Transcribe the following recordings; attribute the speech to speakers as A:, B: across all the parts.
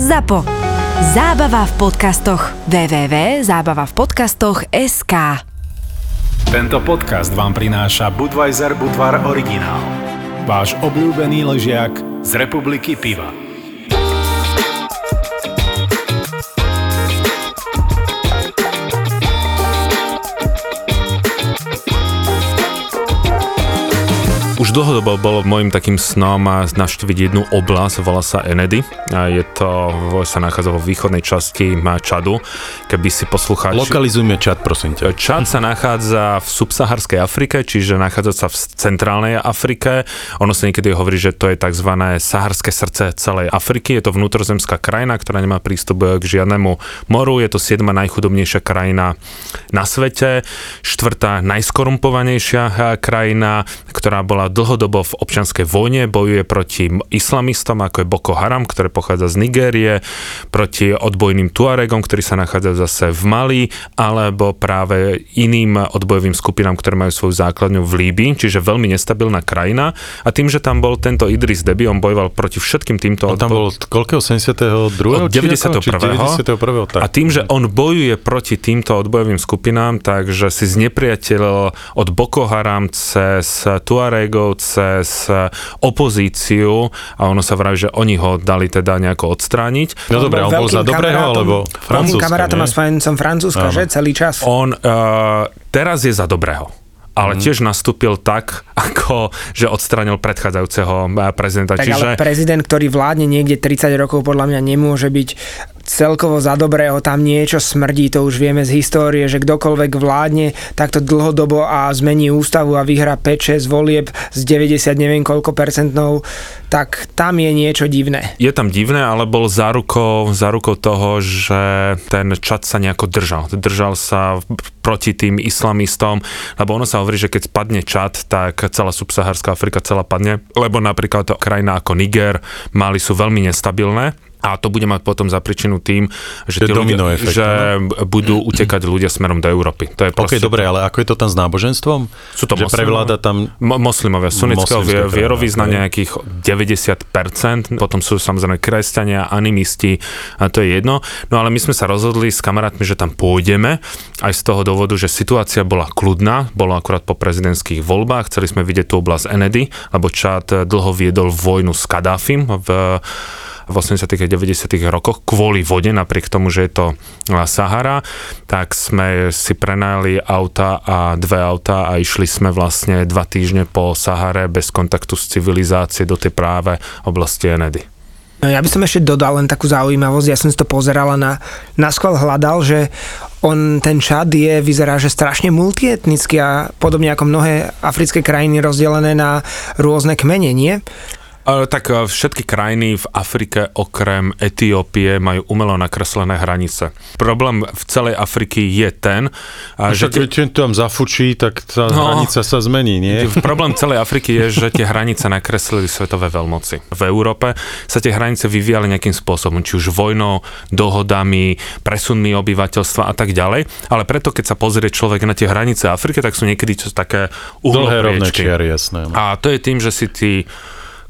A: ZAPO. Zábava v podcastoch. www.zábavavpodcastoch.sk
B: Tento podcast vám prináša Budweiser Budvar Originál. Váš obľúbený ležiak z republiky piva.
C: Už dlhodobo bolo môjim takým snom navštíviť jednu oblasť, volá sa Enedy. Je to, sa nachádza vo východnej časti Čadu. Keby si poslucháči...
D: Lokalizujme Čad, prosím ťa.
C: Čad sa nachádza v subsaharskej Afrike, čiže nachádza sa v centrálnej Afrike. Ono sa niekedy hovorí, že to je tzv. saharské srdce celej Afriky. Je to vnútrozemská krajina, ktorá nemá prístup k žiadnemu moru. Je to siedma najchudobnejšia krajina na svete. Štvrtá najskorumpovanejšia krajina, ktorá bola dlhodobo v občianskej vojne, bojuje proti islamistom, ako je Boko Haram, ktoré pochádza z Nigérie, proti odbojným Tuaregom, ktorí sa nachádzajú zase v Mali, alebo práve iným odbojovým skupinám, ktoré majú svoju základňu v Líbii, čiže veľmi nestabilná krajina. A tým, že tam bol tento Idris Deby, on bojoval proti všetkým týmto...
D: On tam bol koľkého 72.
C: Od 91.
D: 91.
C: A tým, že on bojuje proti týmto odbojovým skupinám, takže si znepriateľ od Boko Haram cez Tuarego kolegov cez opozíciu a ono sa vraví, že oni ho dali teda nejako odstrániť.
D: No dobre, on bol za dobrého, alebo francúzska,
E: kamarátom a spojencom Francúzska, že celý čas?
C: On uh, teraz je za dobrého ale mm. tiež nastúpil tak, ako že odstranil predchádzajúceho eh, prezidenta.
E: Tak Čiže... ale prezident, ktorý vládne niekde 30 rokov, podľa mňa nemôže byť celkovo za dobrého, tam niečo smrdí, to už vieme z histórie, že kdokoľvek vládne takto dlhodobo a zmení ústavu a vyhrá 5-6 volieb z 90 neviem koľko percentnou, tak tam je niečo divné.
C: Je tam divné, ale bol zárukou, zárukou toho, že ten čat sa nejako držal. Držal sa proti tým islamistom, lebo ono sa hovorí, že keď spadne čat, tak celá subsaharská Afrika celá padne, lebo napríklad krajina ako Niger, Mali sú veľmi nestabilné a to bude mať potom za príčinu tým, že, tí ľudia, efekt, že no? budú utekať ľudia smerom do Európy. To je
D: proste... Ok, dobre, ale ako je to tam s náboženstvom?
C: Sú to
D: že prevláda tam...
C: Mo- moslimovia, sunnického vierovýznania nejakých 90%, potom sú samozrejme kresťania, animisti, a to je jedno. No ale my sme sa rozhodli s kamarátmi, že tam pôjdeme, aj z toho dôvodu, že situácia bola kľudná, bolo akurát po prezidentských voľbách, chceli sme vidieť tú oblasť Enedy, lebo Čad dlho viedol vojnu s Kadáfim v v 80. a 90. rokoch kvôli vode, napriek tomu, že je to Sahara, tak sme si prenajali auta a dve auta a išli sme vlastne dva týždne po Sahare bez kontaktu s civilizáciou do tej práve oblasti Enedy.
E: No, ja by som ešte dodal len takú zaujímavosť, ja som si to pozeral a na, na skval hľadal, že on, ten Čad je, vyzerá, že strašne multietnický a podobne ako mnohé africké krajiny rozdelené na rôzne kmene, nie?
C: Tak e, všetky krajiny v Afrike okrem Etiópie majú umelo nakreslené hranice. Problém v celej Afriky je ten,
D: a že... Keď te... tam zafučí, tak tá no, hranica sa zmení, nie?
C: Problém celej Afriky je, že tie hranice nakreslili svetové veľmoci. V Európe sa tie hranice vyvíjali nejakým spôsobom, či už vojnou, dohodami, presunmi obyvateľstva a tak ďalej. Ale preto, keď sa pozrie človek na tie hranice Afriky, tak sú niekedy čo také uhlopriečky.
D: Dlhé rovné jasné.
C: No. A to je tým, že si tí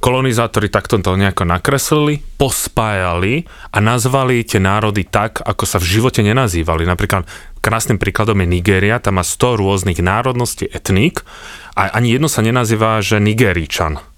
C: kolonizátori takto to nejako nakreslili, pospájali a nazvali tie národy tak, ako sa v živote nenazývali. Napríklad krásnym príkladom je Nigéria, tam má 100 rôznych národností, etník a ani jedno sa nenazýva, že Nigeričan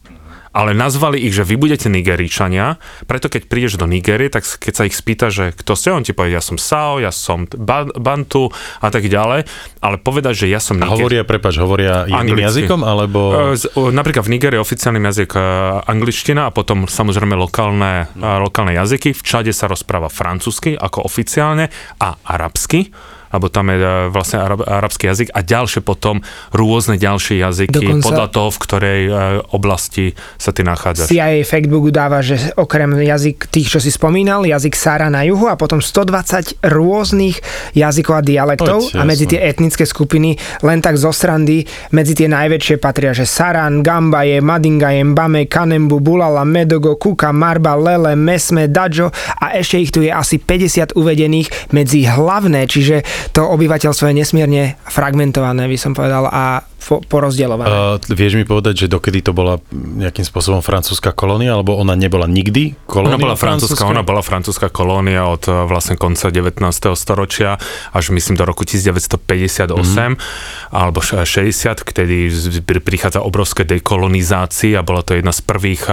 C: ale nazvali ich, že vy budete Nigeričania, preto keď prídeš do Nigerie, tak keď sa ich spýta, že kto ste, on ti povie, ja som Sao, ja som Bantu a tak ďalej, ale povedať, že ja som
D: Niger... A hovoria, prepač, hovoria iným jazykom, alebo...
C: E, napríklad v Nigerii oficiálnym jazyk e, angličtina a potom samozrejme lokálne, e, lokálne jazyky. V Čade sa rozpráva francúzsky ako oficiálne a arabsky alebo tam je e, vlastne arab, arabský jazyk a ďalšie potom rôzne ďalšie jazyky Dokonca podľa toho, v ktorej e, oblasti sa ty nachádzaš.
E: CIA Factbook dáva, že okrem jazyk tých, čo si spomínal, jazyk Sara na juhu a potom 120 rôznych jazykov a dialektov Poď, a medzi tie etnické skupiny len tak zo srandy medzi tie najväčšie patria, že Saran, Gambaje, Madingaje, Mbame, Kanembu, Bulala, Medogo, Kuka, Marba, Lele, Mesme, Dajo a ešte ich tu je asi 50 uvedených medzi hlavné, čiže to obyvateľstvo je nesmierne fragmentované, by som povedal, a porozdeľované. Uh,
D: vieš mi povedať, že dokedy to bola nejakým spôsobom francúzska kolónia, alebo ona nebola nikdy kolónia?
C: Ona bola francúzska, ona bola francúzska kolónia od e, vlastne konca 19. storočia až myslím do roku 1958 mm. alebo 60, kedy prichádza obrovské dekolonizácie a bola to jedna z prvých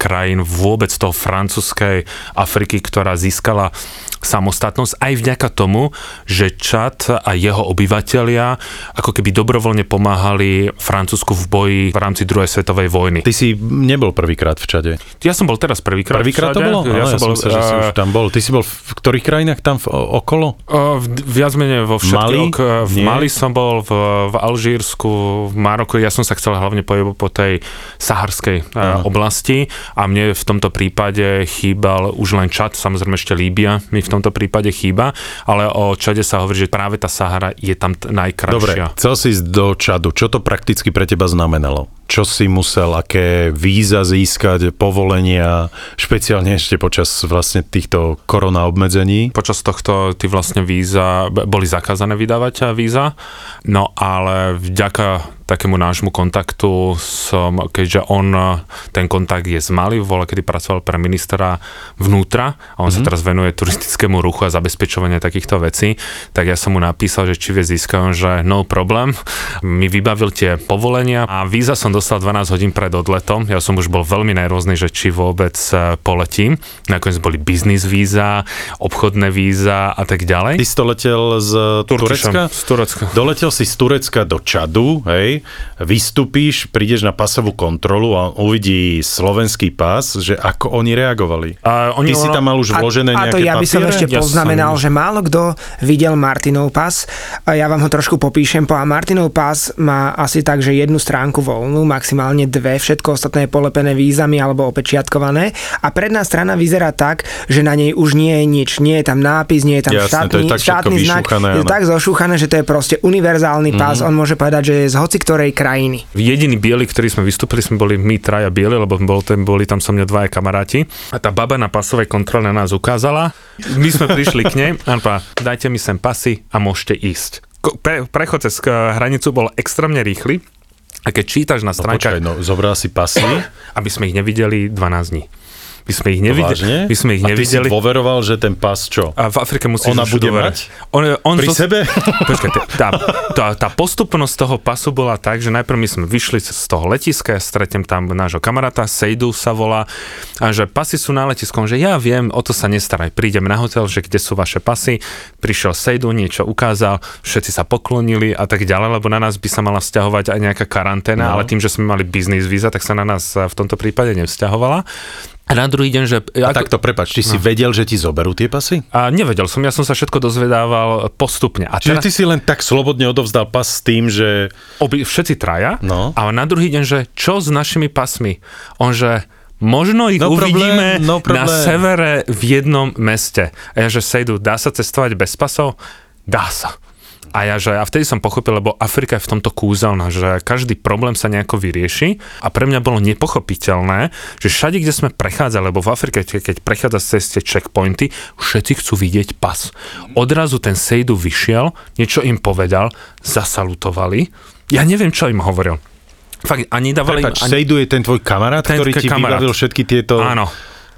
C: krajín vôbec toho francúzskej Afriky, ktorá získala samostatnosť aj vďaka tomu, že Čad a jeho obyvateľia ako keby dobrovoľne pomáhali Francúzsku v boji v rámci druhej svetovej vojny.
D: Ty si nebol prvýkrát v Čade.
C: Ja som bol teraz prvýkrát
D: Prvýkrát to bolo? Ja, ja som bol, sa, že si už tam bol. Ty si bol v ktorých krajinách tam v, okolo?
C: Uh, viac menej vo všetkých. Mali? Ok, v Nie. Mali som bol, v, v Alžírsku, v Maroku. Ja som sa chcel hlavne pohybovať po tej saharskej uh, oblasti a mne v tomto prípade chýbal už len Čad, samozrejme ešte Líbia mi v tomto prípade chýba, ale o Čade sa hovorí, že práve tá Sahara je tam najkrajšia.
D: Dobre, chcel si ísť do Čadu. Čo to prakticky pre teba znamenalo? Čo si musel, aké víza získať, povolenia, špeciálne ešte počas vlastne týchto korona obmedzení?
C: Počas tohto ty vlastne víza, boli zakázané vydávať víza, no ale vďaka takému nášmu kontaktu som, keďže on, ten kontakt je z Mali, voľa kedy pracoval pre ministra vnútra a on mm-hmm. sa mhm. teraz venuje turistickému ruchu a zabezpečovaniu takýchto vecí, tak ja som mu napísal, že či vie získať, že no problém, mi vybavil tie povolenia a víza som dostal 12 hodín pred odletom, ja som už bol veľmi nervózny, že či vôbec e, poletím. Nakoniec boli biznis víza, obchodné víza a tak ďalej.
D: Ty si to letel z Turecka?
C: Z Turecka.
D: Doletel si z Turecka do Čadu, hej, vystupíš, prídeš na pasovú kontrolu a uvidí slovenský pás, že ako oni reagovali. A oni Ty ono... si tam mal už vložené a, nejaké A to
E: ja by som ešte ja poznamenal, som... že málo kto videl Martinov pás. A ja vám ho trošku popíšem. Po a Martinov pás má asi tak, že jednu stránku voľnú, maximálne dve, všetko ostatné je polepené vízami alebo opečiatkované. A predná strana vyzerá tak, že na nej už nie je nič. Nie je tam nápis, nie je tam Jasne, štátny, je tak štátny znak. Je tak zošúchané, že to je proste univerzálny pás. Mm. On môže povedať, že je z hoci ktorej krajiny.
C: Jediný biely, ktorý sme vystúpili, sme boli my traja bieli, lebo bol ten, boli tam so mňa dvaja kamaráti. A tá baba na pasovej kontrole na nás ukázala. My sme prišli k nej a dajte mi sem pasy a môžete ísť. Pre, prechod cez eh, hranicu bol extrémne rýchly. A keď čítaš na stránkach...
D: No počkaj, no zobral si pasy?
C: Aby sme ich nevideli 12 dní. My sme ich nevideli. My sme ich
D: a nevideli. ty si dôveroval, že ten pás čo?
C: A v Afrike musíš
D: Ona bude mať?
C: On, on
D: Pri zo... sebe?
C: Počkaj, tá, tá, tá postupnosť toho pasu bola tak, že najprv my sme vyšli z toho letiska, stretnem tam nášho kamaráta, Sejdu sa volá, a že pasy sú na letisku, že ja viem, o to sa nestaraj. Prídem na hotel, že kde sú vaše pasy, prišiel Sejdu, niečo ukázal, všetci sa poklonili a tak ďalej, lebo na nás by sa mala vzťahovať aj nejaká karanténa, no. ale tým, že sme mali biznis víza, tak sa na nás v tomto prípade nevzťahovala. A na druhý deň, že...
D: A ako... takto, prepač, ty no. si vedel, že ti zoberú tie pasy?
C: A nevedel som, ja som sa všetko dozvedával postupne. A
D: Čiže teraz... ty si len tak slobodne odovzdal pas s tým, že...
C: Obi, všetci traja. No. A na druhý deň, že čo s našimi pasmi? On, že možno ich no uvidíme no na severe v jednom meste. A ja, že sejdu, dá sa cestovať bez pasov? Dá sa. A ja, že a vtedy som pochopil, lebo Afrika je v tomto kúzelná, že každý problém sa nejako vyrieši a pre mňa bolo nepochopiteľné, že všade, kde sme prechádzali, lebo v Afrike, keď prechádza cez tie checkpointy, všetci chcú vidieť pas. Odrazu ten Sejdu vyšiel, niečo im povedal, zasalutovali. Ja neviem, čo im hovoril. Fakt, ani dávali...
D: Prepač, ani... Sejdu je ten tvoj kamarát, ten ktorý ti kamarát. vybavil všetky tieto...
C: Áno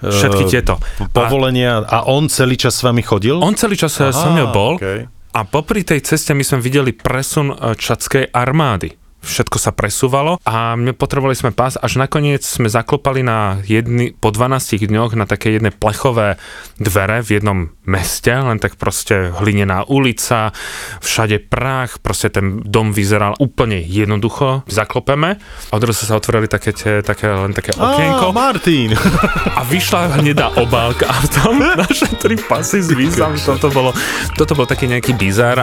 C: všetky tieto.
D: Povolenia a on celý čas s vami chodil?
C: On celý čas Aha, so mnou bol. Okay. A popri tej ceste my sme videli presun e, čadskej armády všetko sa presúvalo a potrebovali sme pás, až nakoniec sme zaklopali na jedny, po 12 dňoch na také jedné plechové dvere v jednom meste, len tak proste hlinená ulica, všade prach, proste ten dom vyzeral úplne jednoducho, zaklopeme a odrazu sa otvorili také, tie, také len také okienko.
D: Oh, Martin!
C: A vyšla hnedá obálka a tam naše tri pasy s vízami, toto bolo, toto bol taký nejaký bizár.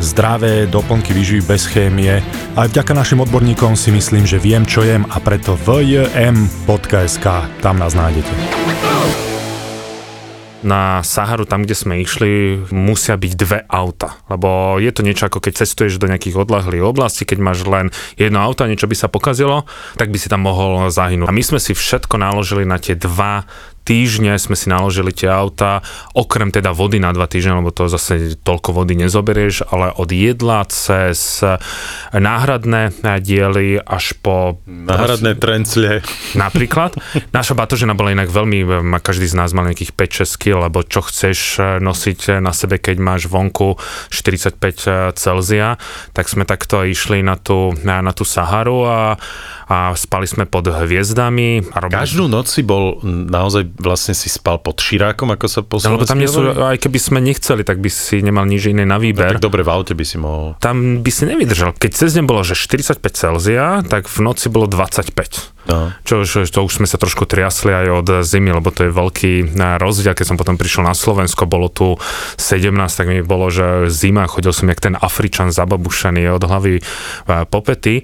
F: zdravé doplnky výživy bez chémie. Aj vďaka našim odborníkom si myslím, že viem, čo jem a preto vjm.sk, tam nás nájdete
C: na Saharu, tam, kde sme išli, musia byť dve auta. Lebo je to niečo ako keď cestuješ do nejakých odlahlých oblastí, keď máš len jedno auto a niečo by sa pokazilo, tak by si tam mohol zahynúť. A my sme si všetko naložili na tie dva týždne sme si naložili tie auta, okrem teda vody na dva týždne, lebo to zase toľko vody nezoberieš, ale od jedla cez náhradné diely až po...
D: Náhradné trencle.
C: Napríklad. Naša batožena bola inak veľmi, každý z nás mal nejakých 5-6 kg, lebo čo chceš nosiť na sebe, keď máš vonku 45 Celzia, tak sme takto išli na tú, na, na tú Saharu a a spali sme pod hviezdami. A
D: robili... Každú noc si bol, naozaj vlastne si spal pod širákom, ako sa posunul?
C: No, lebo tam nie sú, aj keby sme nechceli, tak by si nemal nič iné na výber.
D: No, tak dobre, v aute by si mohol.
C: Tam by si nevydržal. Keď cez deň bolo, že 45 Celzia, tak v noci bolo 25. No. Čo, čo, to už sme sa trošku triasli aj od zimy, lebo to je veľký rozdiel. Keď som potom prišiel na Slovensko, bolo tu 17, tak mi bolo, že zima, chodil som jak ten Afričan zababušený od hlavy po pety.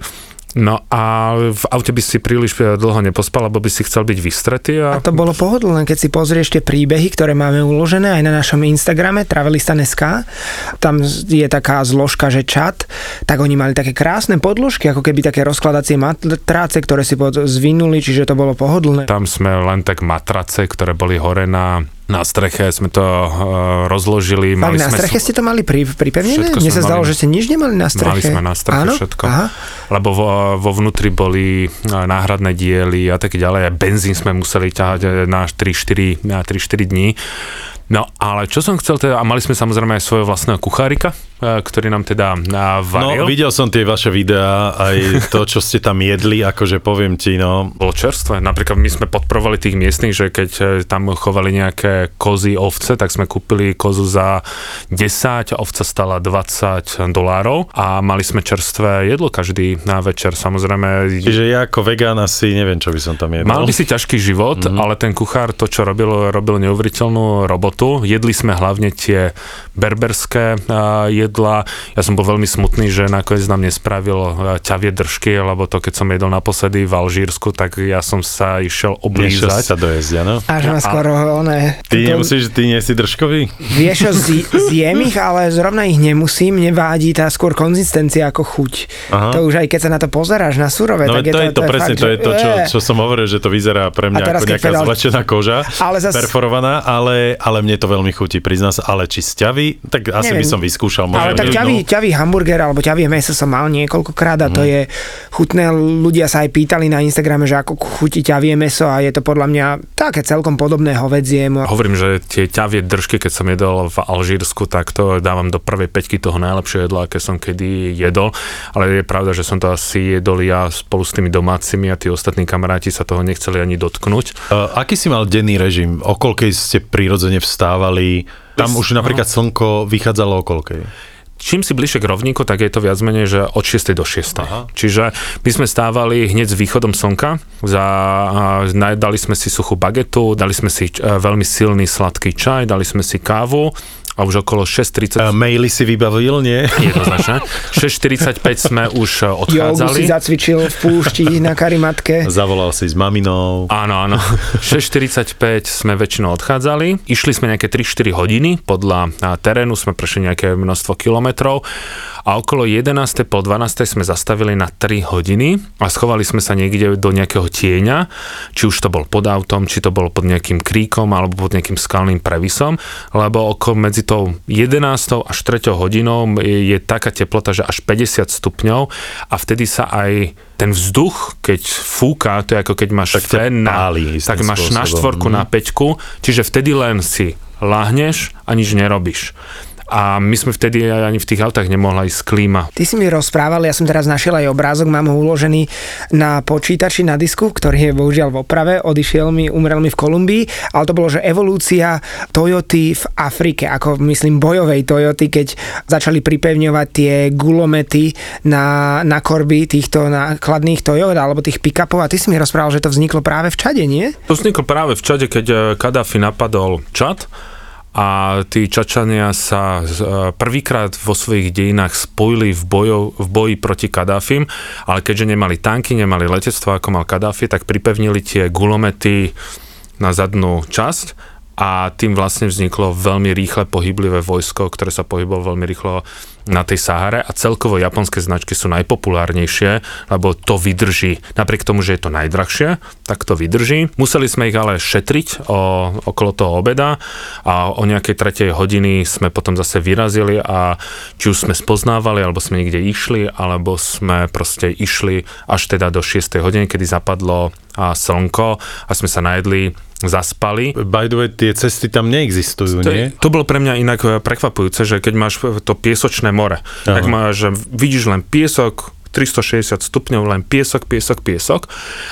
C: No a v aute by si príliš dlho nepospal, lebo by si chcel byť vystretý.
E: A... a to bolo pohodlné, keď si pozrieš tie príbehy, ktoré máme uložené aj na našom Instagrame travelistan.sk, tam je taká zložka, že čat, tak oni mali také krásne podložky, ako keby také rozkladacie matrace, ktoré si pod zvinuli, čiže to bolo pohodlné.
C: Tam sme len tak matrace, ktoré boli hore na na streche sme to uh, rozložili.
E: Tak mali na sme streche ste to mali pri, pripevnené? Mne sa zdalo, mali, že ste nič nemali na streche.
C: Mali sme na streche Áno? všetko. Aha. Lebo vo, vo vnútri boli náhradné diely a tak ďalej. A benzín sme museli ťahať e, na 3-4 dní. No ale čo som chcel teda, a mali sme samozrejme aj svojho vlastného kuchárika, e, ktorý nám teda varil.
D: No, videl som tie vaše videá, aj to, čo ste tam jedli, akože poviem ti, no.
C: Bolo čerstvé. Napríklad my sme podporovali tých miestnych, že keď e, tam chovali nejaké kozy, ovce, tak sme kúpili kozu za 10, ovca stala 20 dolárov a mali sme čerstvé jedlo každý na večer, samozrejme.
D: Čiže ja ako vegán asi neviem, čo by som tam jedol.
C: Mal by si ťažký život, mm-hmm. ale ten kuchár to, čo robil, robil neuveriteľnú robotu sobotu. Jedli sme hlavne tie berberské jedla. Ja som bol veľmi smutný, že nakoniec nám nespravil ťavie držky, lebo to keď som jedol naposledy v Alžírsku, tak ja som sa išiel oblízať.
D: sa dojesť, áno?
E: Až ma skoro one...
D: Ty to... nemusíš, ty nie si držkový?
E: Vieš čo, zjem ich, ale zrovna ich nemusím, nevádí tá skôr konzistencia ako chuť. Aha. To už aj keď sa na to pozeráš na surové,
D: no,
E: tak
D: to je to, to, je presne, fakt, to je to, čo, čo som hovoril, že to vyzerá pre mňa ako nejaká pedal... zlečená koža, ale zas... perforovaná, ale, ale mne to veľmi chutí, prizná sa, ale či sťavy, tak asi Neviem, by som vyskúšal.
E: Ale tak ťavý, ťavý hamburger alebo ťavý meso som mal niekoľkokrát a mm. to mhm. je chutné. Ľudia sa aj pýtali na Instagrame, že ako chutí ťavie meso a je to podľa mňa také celkom podobné hovedzie.
C: Hovorím, že tie ťavie držky, keď som jedol v Alžírsku, tak to dávam do prvej peťky toho najlepšieho jedla, aké som kedy jedol. Ale je pravda, že som to asi jedol ja spolu s tými domácimi a tí ostatní kamaráti sa toho nechceli ani dotknúť.
D: Uh, aký si mal denný režim? O koľkej ste prirodzene vstávali? tam už napríklad slnko vychádzalo o koľkej?
C: Čím si bližšie k rovníku, tak je to viac menej, že od 6. do 6. Aha. Čiže my sme stávali hneď s východom slnka, za, dali sme si suchú bagetu, dali sme si e, veľmi silný sladký čaj, dali sme si kávu a už okolo 6.30...
D: A maily si vybavil, nie?
C: Jednoznačne. 6.45 sme už e, odchádzali.
E: Jogu si zacvičil v púšti na karimatke.
D: Zavolal si s maminou.
C: Áno, áno. 6.45 sme väčšinou odchádzali. Išli sme nejaké 3-4 hodiny. Podľa terénu sme prešli nejaké množstvo kilometrov a okolo 11. po 12. sme zastavili na 3 hodiny a schovali sme sa niekde do nejakého tieňa, či už to bol pod autom, či to bolo pod nejakým kríkom alebo pod nejakým skalným previsom, lebo okolo medzi tou 11. až 3. hodinou je, je taká teplota, že až 50 stupňov a vtedy sa aj ten vzduch, keď fúka, to je ako keď máš tak fén na, tak máš spôsobom. na štvorku, mm. na peťku, čiže vtedy len si láhneš a nič nerobíš a my sme vtedy ani v tých autách nemohla ísť klíma.
E: Ty si mi rozprával, ja som teraz našiel aj obrázok, mám ho uložený na počítači na disku, ktorý je bohužiaľ v oprave, odišiel mi, umrel mi v Kolumbii, ale to bolo, že evolúcia Toyoty v Afrike, ako myslím bojovej Toyoty, keď začali pripevňovať tie gulomety na, na korby týchto nákladných Toyot alebo tých pick-upov a ty si mi rozprával, že to vzniklo práve v Čade, nie?
C: To vzniklo práve v Čade, keď eh, Kadáfi napadol Čad a tí Čačania sa e, prvýkrát vo svojich dejinách spojili v, bojov, v boji proti Kadáfim, ale keďže nemali tanky, nemali letectvo ako mal Kadáfi, tak pripevnili tie gulomety na zadnú časť a tým vlastne vzniklo veľmi rýchle pohyblivé vojsko, ktoré sa pohybovalo veľmi rýchlo na tej Sahare a celkovo japonské značky sú najpopulárnejšie, lebo to vydrží. Napriek tomu, že je to najdrahšie, tak to vydrží. Museli sme ich ale šetriť o, okolo toho obeda a o nejakej tretej hodiny sme potom zase vyrazili a či už sme spoznávali, alebo sme niekde išli, alebo sme proste išli až teda do 6. hodiny, kedy zapadlo a slnko a sme sa najedli zaspali.
D: By the way, tie cesty tam neexistujú,
C: to,
D: nie?
C: To bolo pre mňa inak prekvapujúce, že keď máš to piesočné more. Aha. Tak máš, že vidíš len piesok, 360 stupňov, len piesok, piesok, piesok.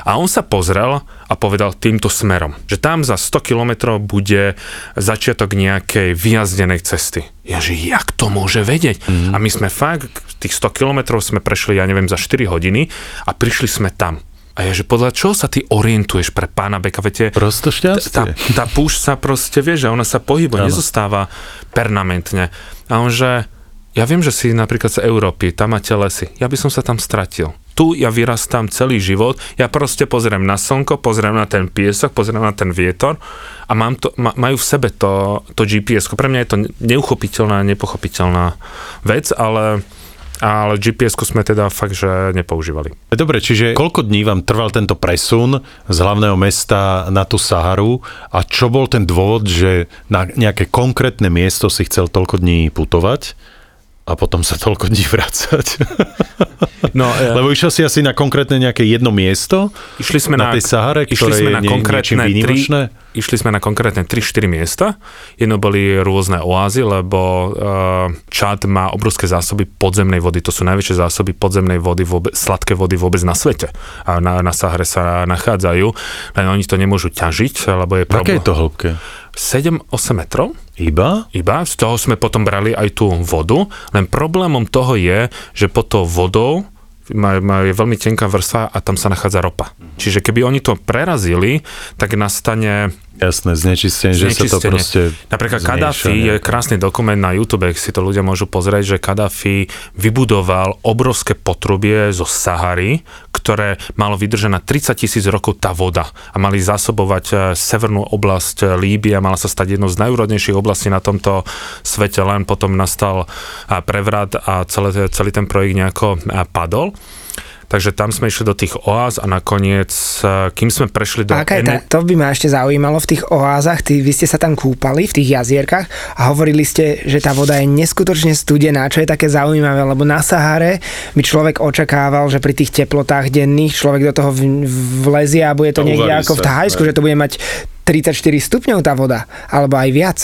C: A on sa pozrel a povedal týmto smerom, že tam za 100 kilometrov bude začiatok nejakej vyjazdenej cesty. Ja, že jak to môže vedieť? Mm. A my sme fakt, tých 100 kilometrov sme prešli, ja neviem, za 4 hodiny a prišli sme tam. A ja, že podľa čoho sa ty orientuješ pre pána Beka? Viete,
D: Prosto šťastie.
C: Tá, tá púšť sa proste, vie, že ona sa pohybuje, nezostáva permanentne. A on, že ja viem, že si napríklad z Európy, tam máte lesy. Ja by som sa tam stratil. Tu ja vyrastám celý život, ja proste pozriem na slnko, pozriem na ten piesok, pozriem na ten vietor a mám to, ma, majú v sebe to, to GPS. Pre mňa je to neuchopiteľná, nepochopiteľná vec, ale ale gps sme teda fakt, že nepoužívali.
D: Dobre, čiže koľko dní vám trval tento presun z hlavného mesta na tú Saharu a čo bol ten dôvod, že na nejaké konkrétne miesto si chcel toľko dní putovať? A potom sa toľko dní vrácať. No, ja. Lebo išiel si asi na konkrétne nejaké jedno miesto
C: išli sme
D: na, na tej Sahare,
C: išli
D: ktoré
C: sme na
D: je konkrétne výnimočné?
C: Tri, išli sme na konkrétne 3-4 miesta. Jedno boli rôzne oázy, lebo uh, Čad má obrovské zásoby podzemnej vody. To sú najväčšie zásoby podzemnej vody, vôbec, sladké vody vôbec na svete. A na, na Sahare sa nachádzajú, len oni to nemôžu ťažiť, lebo je
D: problém. Aké je to hĺbke?
C: 7-8 metrov.
D: Iba?
C: Iba, z toho sme potom brali aj tú vodu, len problémom toho je, že pod tou vodou má, má, je veľmi tenká vrstva a tam sa nachádza ropa. Čiže keby oni to prerazili, tak nastane
D: Jasné, znečistenie, že sa to proste
C: Napríklad Kadáfi je krásny dokument na YouTube, si to ľudia môžu pozrieť, že Kadáfi vybudoval obrovské potrubie zo Sahary, ktoré malo vydržať na 30 tisíc rokov tá voda. A mali zásobovať eh, severnú oblasť eh, Líbia, mala sa stať jednou z najúrodnejších oblastí na tomto svete, len potom nastal eh, prevrat a celý, celý ten projekt nejako padol. Takže tam sme išli do tých oáz a nakoniec, e, kým sme prešli do...
E: Aká je tá, to by ma ešte zaujímalo v tých oázach, ty, vy ste sa tam kúpali v tých jazierkach a hovorili ste, že tá voda je neskutočne studená, čo je také zaujímavé, lebo na Sahare by človek očakával, že pri tých teplotách denných človek do toho vlezie a bude to, to niekde ako sa, v Thajsku, že to bude mať 34 stupňov tá voda, alebo aj viac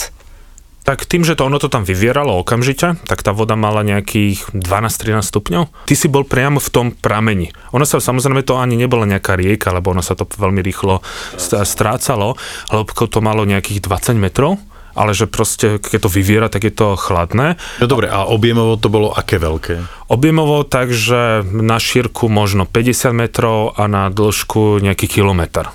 C: tak tým, že to ono to tam vyvieralo okamžite, tak tá voda mala nejakých 12-13 stupňov. Ty si bol priamo v tom prameni. Ono sa samozrejme to ani nebola nejaká rieka, lebo ono sa to veľmi rýchlo strácalo. Hĺbko to malo nejakých 20 metrov ale že proste, keď to vyviera, tak je to chladné.
D: No dobre, a objemovo to bolo aké veľké?
C: Objemovo takže na šírku možno 50 metrov a na dĺžku nejaký kilometr.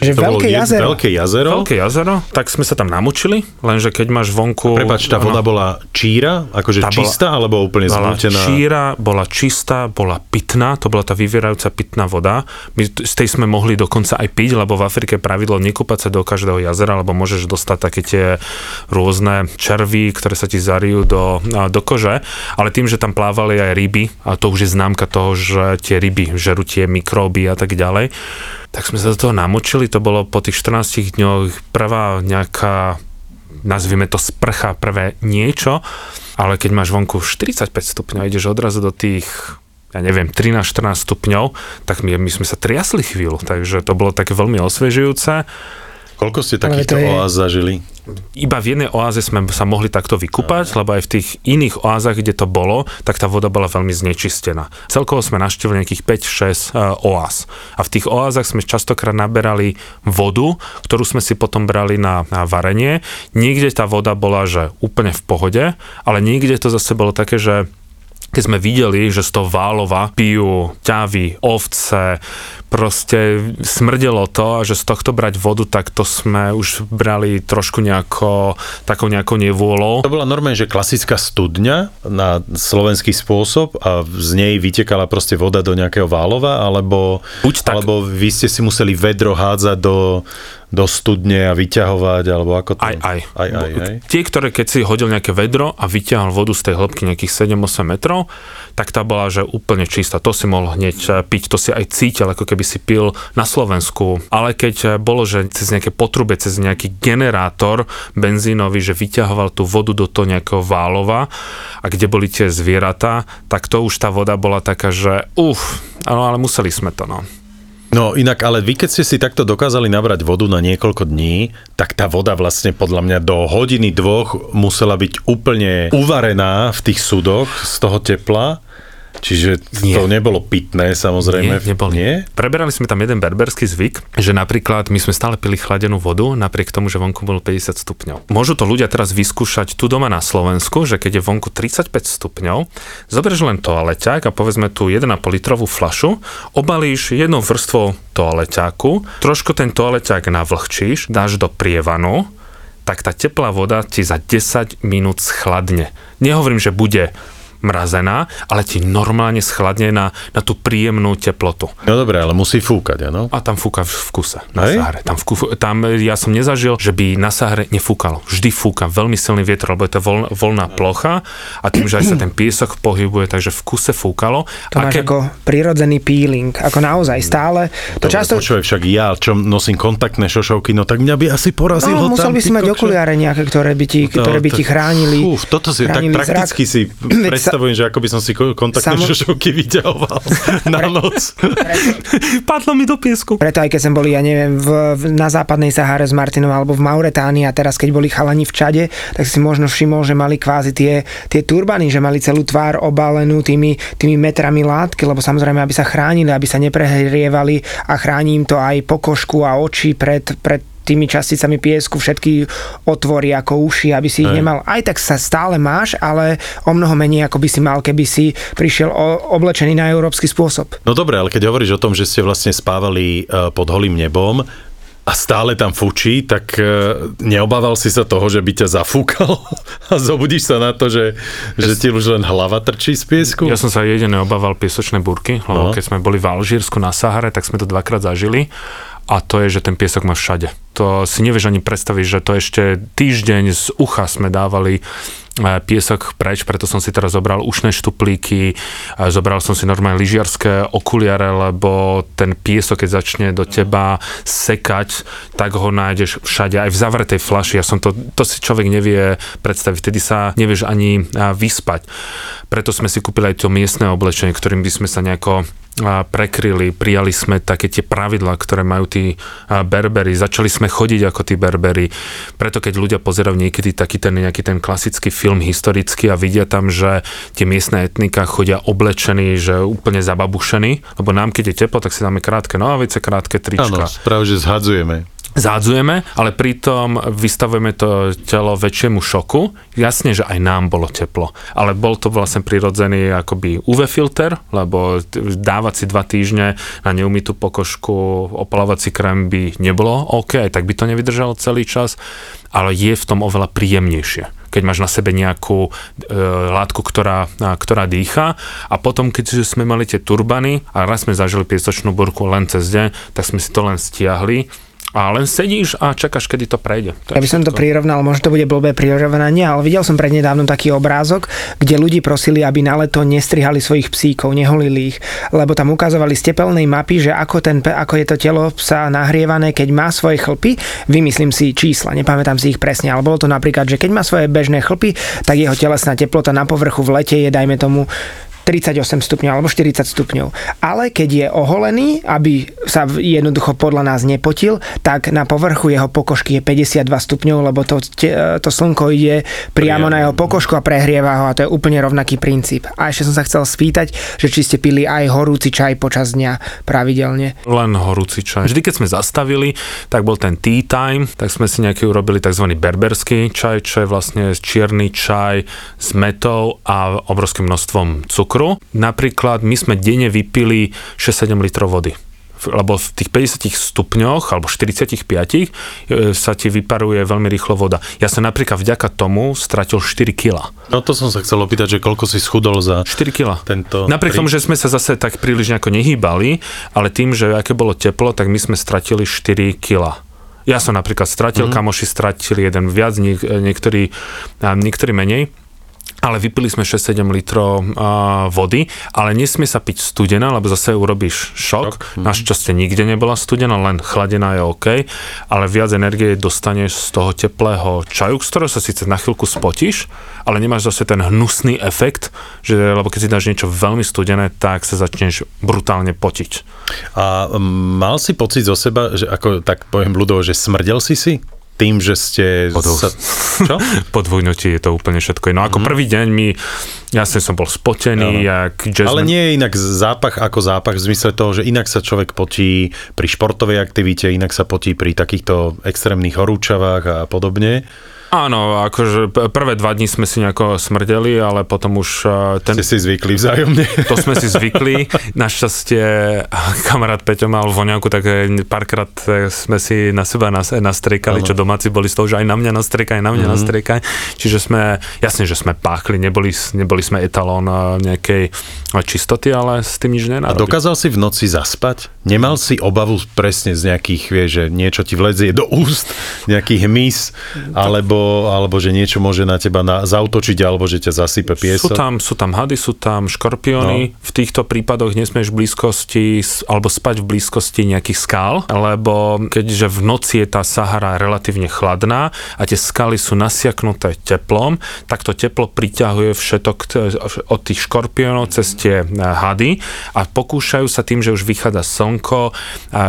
E: Že to veľké jazero.
D: Veľké jazero.
C: Veľké jazero, tak sme sa tam namučili, lenže keď máš vonku...
D: Prepač, tá voda bola číra, akože čistá, bola, alebo úplne bola zmútená?
C: číra, bola čistá, bola pitná, to bola tá vyvierajúca pitná voda. My z tej sme mohli dokonca aj piť, lebo v Afrike pravidlo nekúpať sa do každého jazera, lebo môžeš dostať také tie rôzne červy, ktoré sa ti zarijú do, do kože, ale tým, že tam plávali aj ryby, a to už je známka toho, že tie ryby žerú tie mikróby a tak ďalej, tak sme sa do toho namočili, to bolo po tých 14 dňoch prvá nejaká nazvime to sprcha, prvé niečo, ale keď máš vonku 45 stupňov, ideš odrazu do tých ja neviem, 13-14 stupňov, tak my, my sme sa triasli chvíľu, takže to bolo také veľmi osviežujúce.
D: Koľko ste takýchto je... oáz zažili?
C: iba v jednej oáze sme sa mohli takto vykúpať, lebo aj v tých iných oázach, kde to bolo, tak tá voda bola veľmi znečistená. Celkovo sme naštívili nejakých 5-6 uh, oáz. A v tých oázach sme častokrát naberali vodu, ktorú sme si potom brali na, na varenie. Niekde tá voda bola, že úplne v pohode, ale niekde to zase bolo také, že keď sme videli, že z toho Válova pijú ťavy, ovce, proste smrdelo to a že z tohto brať vodu, tak to sme už brali trošku nejako, takou nejakou nevôľou.
D: To bola normálne, že klasická studňa na slovenský spôsob a z nej vytekala proste voda do nejakého Válova, alebo, Buď tak. alebo vy ste si museli vedro hádzať do, do studne a vyťahovať, alebo ako to?
C: Aj, aj.
D: aj, aj, aj.
C: Tie, ktoré keď si hodil nejaké vedro a vyťahol vodu z tej hĺbky nejakých 7-8 metrov, tak tá bola, že úplne čistá. To si mohol hneď eh, piť, to si aj cítil, ako keby si pil na Slovensku. Ale keď eh, bolo, že cez nejaké potrube, cez nejaký generátor benzínový, že vyťahoval tú vodu do toho nejakého válova a kde boli tie zvieratá, tak to už tá voda bola taká, že uf, ale museli sme to, no.
D: No inak, ale vy keď ste si takto dokázali nabrať vodu na niekoľko dní, tak tá voda vlastne podľa mňa do hodiny dvoch musela byť úplne uvarená v tých súdoch z toho tepla Čiže nie. to nebolo pitné, samozrejme.
C: Nie, nebol. Nie? Preberali sme tam jeden berberský zvyk, že napríklad my sme stále pili chladenú vodu, napriek tomu, že vonku bolo 50 stupňov. Môžu to ľudia teraz vyskúšať tu doma na Slovensku, že keď je vonku 35 stupňov, zoberieš len toaleťák a povedzme tú 1,5 litrovú flašu, obalíš jednou vrstvou toaleťáku, trošku ten toaleťák navlhčíš, dáš do prievanu, tak tá teplá voda ti za 10 minút schladne. Nehovorím, že bude mrazená, ale ti normálne schladne na, na tú príjemnú teplotu.
D: No dobre, ale musí fúkať, áno?
C: A tam fúka v, v kuse, na Hej? Sahare. Tam, v, tam ja som nezažil, že by na Sahare nefúkalo. Vždy fúka veľmi silný vietor, lebo je to voľ, voľná plocha a tým, že aj sa ten piesok pohybuje, takže v kuse fúkalo.
E: To a máš ke... ako prirodzený peeling, ako naozaj stále. To
D: dobre, často... Počuaj, však ja, čo nosím kontaktné šošovky, no tak mňa by asi porazilo
E: no, musel by si mať okuliare nejaké, ktoré by ti, no, ktoré by ti chránili.
D: Uf, toto si tak prakticky zrak. si predstavujem, že ako by som si kontaktné Samo... šošovky vyťahoval na noc.
C: Padlo mi do piesku.
E: Preto aj keď som boli, ja neviem, v, v, na západnej Sahare s Martinom alebo v Mauretánii a teraz keď boli chalani v Čade, tak si možno všimol, že mali kvázi tie, tie turbany, že mali celú tvár obalenú tými, tými metrami látky, lebo samozrejme, aby sa chránili, aby sa neprehrievali a chráni im to aj pokožku a oči pred, pred tými časticami piesku všetky otvory ako uši, aby si ich nemal. Aj tak sa stále máš, ale o mnoho menej ako by si mal, keby si prišiel o, oblečený na európsky spôsob.
D: No dobre, ale keď hovoríš o tom, že ste vlastne spávali e, pod holým nebom, a stále tam fučí, tak e, neobával si sa toho, že by ťa zafúkal a zobudíš sa na to, že, že ti už len hlava trčí z piesku?
C: Ja som sa jedine obával piesočné burky, lebo no. keď sme boli v Alžírsku na Sahare, tak sme to dvakrát zažili a to je, že ten piesok má všade. To si nevieš ani predstaviť, že to ešte týždeň z ucha sme dávali e, piesok preč, preto som si teraz zobral ušné štuplíky, zobral som si normálne lyžiarské okuliare, lebo ten piesok, keď začne do teba sekať, tak ho nájdeš všade, aj v zavretej flaši. Ja som to, to si človek nevie predstaviť, vtedy sa nevieš ani vyspať. Preto sme si kúpili aj to miestne oblečenie, ktorým by sme sa nejako prekryli, prijali sme také tie pravidlá, ktoré majú tí berbery, začali sme chodiť ako tí berbery. Preto keď ľudia pozerajú niekedy taký ten nejaký ten klasický film historický a vidia tam, že tie miestne etnika chodia oblečení, že úplne zababušení, lebo nám keď je teplo, tak si dáme krátke nohavice, krátke trička.
D: Áno, práve, že zhadzujeme
C: zádzujeme, ale pritom vystavujeme to telo väčšiemu šoku. Jasne, že aj nám bolo teplo, ale bol to vlastne prirodzený akoby UV filter, lebo dávať si dva týždne na neumytú pokožku opalovací krém by nebolo OK, aj tak by to nevydržalo celý čas, ale je v tom oveľa príjemnejšie keď máš na sebe nejakú e, látku, ktorá, a, ktorá dýcha a potom, keď sme mali tie turbany a raz sme zažili piesočnú burku len cez deň, tak sme si to len stiahli a len sedíš a čakáš, kedy to prejde.
E: To ja by som to prirovnal, možno to bude blbé prirovnanie, ale videl som prednedávnom taký obrázok, kde ľudí prosili, aby na leto nestrihali svojich psíkov, neholili ich, lebo tam ukazovali z tepelnej mapy, že ako, ten, ako je to telo psa nahrievané, keď má svoje chlpy, vymyslím si čísla, nepamätám si ich presne, ale bolo to napríklad, že keď má svoje bežné chlpy, tak jeho telesná teplota na povrchu v lete je, dajme tomu, 38 stupňov alebo 40 stupňov. Ale keď je oholený, aby sa jednoducho podľa nás nepotil, tak na povrchu jeho pokožky je 52 stupňov, lebo to, to slnko ide priamo na jeho pokožku a prehrieva ho a to je úplne rovnaký princíp. A ešte som sa chcel spýtať, že či ste pili aj horúci čaj počas dňa pravidelne.
C: Len horúci čaj. Vždy, keď sme zastavili, tak bol ten tea time, tak sme si nejaký urobili tzv. berberský čaj, čo je vlastne čierny čaj s metou a obrovským množstvom cukru cukru. Napríklad my sme denne vypili 6-7 litrov vody lebo v tých 50 stupňoch alebo 45 e, sa ti vyparuje veľmi rýchlo voda. Ja som napríklad vďaka tomu stratil 4 kg.
D: No to som sa chcel opýtať, že koľko si schudol za
C: 4 kg.
D: Tento
C: Napriek tomu, že sme sa zase tak príliš nejako nehýbali, ale tým, že aké bolo teplo, tak my sme stratili 4 kg. Ja som napríklad stratil, mm. kamoši stratili jeden viac, niek- niektorí, niektorí menej ale vypili sme 6-7 litrov uh, vody, ale nesmie sa piť studená, lebo zase urobíš šok. šok. Mm. Našťastie nikde nebola studená, len chladená je OK, ale viac energie dostaneš z toho teplého čaju, z ktorého sa síce na chvíľku spotíš, ale nemáš zase ten hnusný efekt, že, lebo keď si dáš niečo veľmi studené, tak sa začneš brutálne potiť.
D: A mal si pocit zo seba, že ako tak poviem ľudovo, že smrdel si si? Tým, že ste...
C: Podv... Sa... Čo? Po dvojnoti je to úplne všetko. No ako mm. prvý deň mi, jasne som bol spotený. Jak
D: Ale nie je inak zápach ako zápach v zmysle toho, že inak sa človek potí pri športovej aktivite, inak sa potí pri takýchto extrémnych horúčavách a podobne.
C: Áno, akože prvé dva dní sme si nejako smrdeli, ale potom už...
D: E, ten... Ste si zvykli vzájomne.
C: To sme si zvykli. Našťastie kamarát Peťo mal voňavku, tak párkrát e, sme si na seba nastriekali, čo domáci boli z toho, že aj na mňa nastriekaj, aj na mňa mm-hmm. nastriekaj. Čiže sme, jasne, že sme páchli, neboli, neboli sme etalón nejakej čistoty, ale s tým nič nenarobí.
D: A dokázal si v noci zaspať? Nemal si obavu presne z nejakých, vieš, že niečo ti vlezie do úst, nejaký hmyz, alebo alebo že niečo môže na teba na, zautočiť, alebo že ťa zasype piesok?
C: Sú tam, sú tam hady, sú tam škorpióny. No. V týchto prípadoch nesmieš v blízkosti alebo spať v blízkosti nejakých skál, lebo keďže v noci je tá Sahara relatívne chladná a tie skaly sú nasiaknuté teplom, tak to teplo priťahuje všetok od tých škorpiónov cez tie e, hady a pokúšajú sa tým, že už vychádza slnko, e,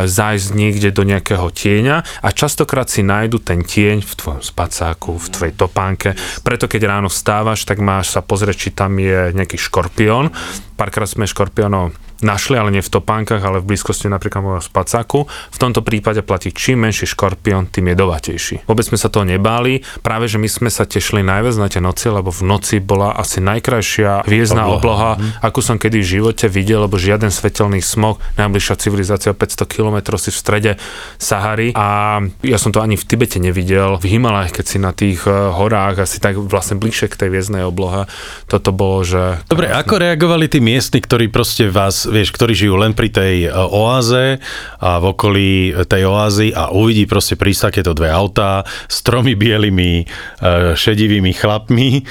C: zájsť niekde do nejakého tieňa a častokrát si nájdu ten tieň v tvojom spacáku topánku, v tvojej topánke. Preto keď ráno vstávaš, tak máš sa pozrieť, či tam je nejaký škorpión. Párkrát sme škorpiónov našli, ale nie v topánkach, ale v blízkosti napríklad môjho spacáku. V tomto prípade platí čím menší škorpión, tým jedovatejší. Vôbec sme sa toho nebáli, práve že my sme sa tešili najviac na tie noci, lebo v noci bola asi najkrajšia hviezdna obloha, obloha mm. akú som kedy v živote videl, lebo žiaden svetelný smog, najbližšia civilizácia 500 km si v strede Sahary a ja som to ani v Tibete nevidel, v Himalajach, keď si na tých eh, horách asi tak vlastne bližšie k tej hviezdnej oblohe, toto bolo, že...
D: Dobre, ako reagovali tí miestni, ktorí proste vás vieš, ktorí žijú len pri tej e, oáze a v okolí tej oázy a uvidí proste prísť takéto dve autá s tromi bielými e, šedivými chlapmi.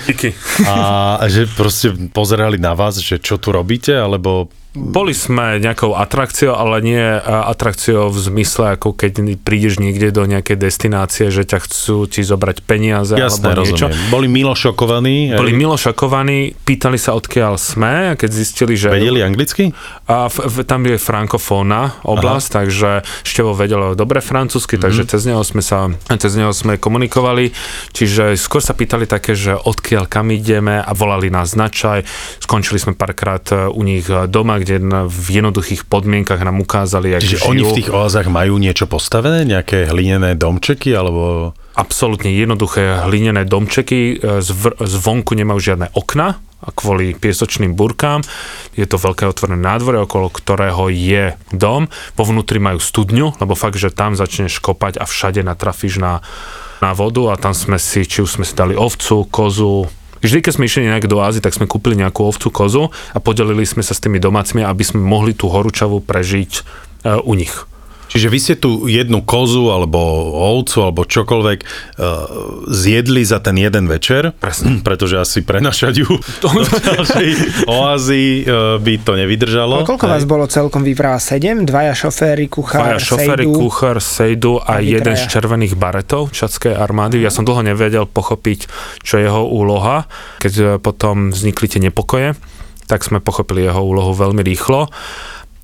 D: A že proste pozerali na vás, že čo tu robíte, alebo
C: boli sme nejakou atrakciou, ale nie atrakciou v zmysle, ako keď prídeš niekde do nejakej destinácie, že ťa chcú ti zobrať peniaze
D: Jasné, alebo niečo. Rozumiem. Boli milo šokovaní?
C: Boli milo šokovaní, pýtali sa odkiaľ sme a keď zistili, že...
D: Vedeli anglicky?
C: A v, v, tam je frankofónna oblasť, Aha. takže Števo vedel dobre francúzsky, mm-hmm. takže cez neho sme sa, cez neho sme komunikovali, čiže skôr sa pýtali také, že odkiaľ kam ideme a volali nás značaj. Skončili sme párkrát u nich doma, kde v jednoduchých podmienkach nám ukázali,
D: jak Čiže žijú. oni v tých oázach majú niečo postavené? Nejaké hlinené domčeky? Alebo...
C: Absolútne jednoduché hlinené domčeky. E, Zv- zvonku nemajú žiadne okna, a kvôli piesočným burkám. Je to veľké otvorené nádvore, okolo ktorého je dom. Vo vnútri majú studňu, lebo fakt, že tam začneš kopať a všade natrafíš na, na vodu a tam sme si, či už sme si dali ovcu, kozu, Vždy, keď sme išli nejak do Ázy, tak sme kúpili nejakú ovcu, kozu a podelili sme sa s tými domácimi, aby sme mohli tú horúčavu prežiť e, u nich.
D: Čiže vy ste tu jednu kozu alebo ovcu alebo čokoľvek uh, zjedli za ten jeden večer,
C: Presne.
D: pretože asi prenašať ju do ďalšej oázy uh, by to nevydržalo.
E: A koľko Aj. vás bolo celkom vyvrá? Sedem? Dvaja šoféry, kuchár,
C: Dvaja šoféry, sejdu, kuchár, sejdu a, a jeden z červených baretov čadskej armády. Ja som dlho nevedel pochopiť, čo je jeho úloha, keď potom vznikli tie nepokoje tak sme pochopili jeho úlohu veľmi rýchlo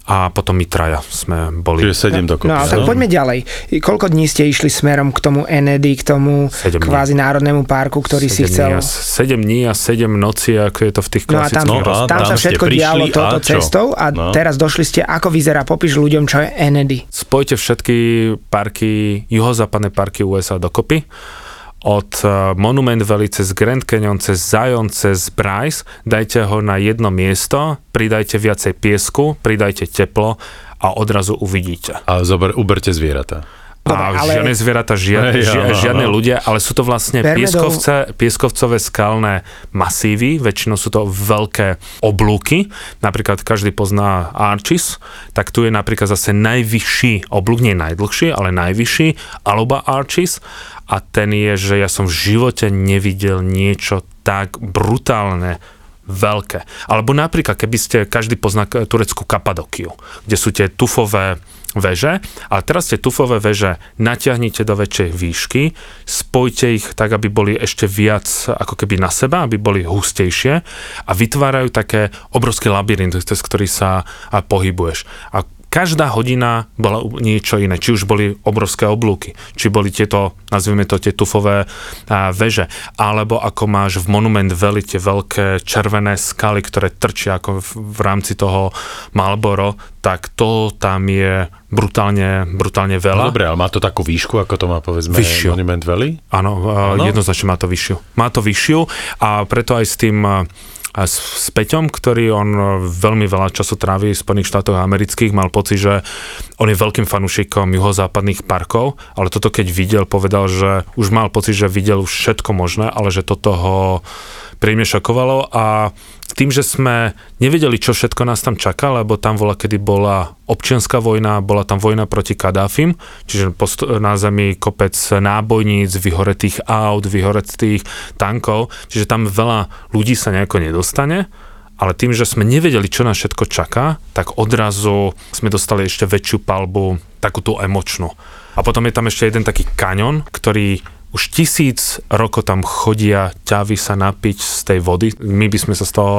C: a potom my traja sme boli.
D: Čiže 7 dokopy.
E: No, tak poďme ďalej. Koľko dní ste išli smerom k tomu Enedy, k tomu kvázi národnému parku, ktorý si chcel?
C: Dní 7 dní a 7 noci, ako je to v tých klasických
E: no a tam, no, tam, tam sa všetko dialo touto cestou a no. teraz došli ste, ako vyzerá, popíš ľuďom, čo je Enedy.
C: Spojte všetky parky, juhozápadné parky USA dokopy od eh, Monument Valley cez Grand Canyon, cez Zion, cez Bryce, dajte ho na jedno miesto, pridajte viacej piesku, pridajte teplo a odrazu uvidíte.
D: A zober, uberte zvieratá.
C: A ale... žiadne zvieratá, žiadne, hey, ži, žiadne ľudia, ale sú to vlastne pieskovce, pieskovcové skalné masívy, väčšinou sú to veľké oblúky, napríklad každý pozná Archis, tak tu je napríklad zase najvyšší oblúk, nie najdlhší, ale najvyšší, Aluba Archis. A ten je, že ja som v živote nevidel niečo tak brutálne veľké. Alebo napríklad, keby ste, každý pozná tureckú Kapadokiu, kde sú tie tufové veže, ale teraz tie tufové veže natiahnite do väčšej výšky, spojte ich tak, aby boli ešte viac ako keby na seba, aby boli hustejšie a vytvárajú také obrovské labyrinty, cez ktorý sa pohybuješ. A každá hodina bola niečo iné. Či už boli obrovské oblúky, či boli tieto, nazvime to, tie tufové veže, alebo ako máš v Monument Valley tie veľké červené skaly, ktoré trčia ako v, v rámci toho Malboro, tak to tam je brutálne, brutálne veľa.
D: No, dobre, ale má to takú výšku, ako to má povedzme vyššiu. Monument Valley?
C: Áno, jednoznačne má to vyššiu. Má to vyššiu a preto aj s tým a s, s Peťom, ktorý on e, veľmi veľa času trávi v Spojených štátoch amerických, mal pocit, že on je veľkým fanúšikom juhozápadných parkov, ale toto keď videl, povedal, že už mal pocit, že videl všetko možné, ale že toto ho príjemne šokovalo. A tým, že sme nevedeli, čo všetko nás tam čaká, lebo tam bola, kedy bola občianská vojna, bola tam vojna proti Kadáfim, čiže na zemi kopec nábojníc, vyhoretých aut, vyhoretých tankov, čiže tam veľa ľudí sa nejako nedostane, ale tým, že sme nevedeli, čo nás všetko čaká, tak odrazu sme dostali ešte väčšiu palbu, takú tú emočnú. A potom je tam ešte jeden taký kaňon, ktorý už tisíc rokov tam chodia ťavy sa napiť z tej vody. My by sme sa z toho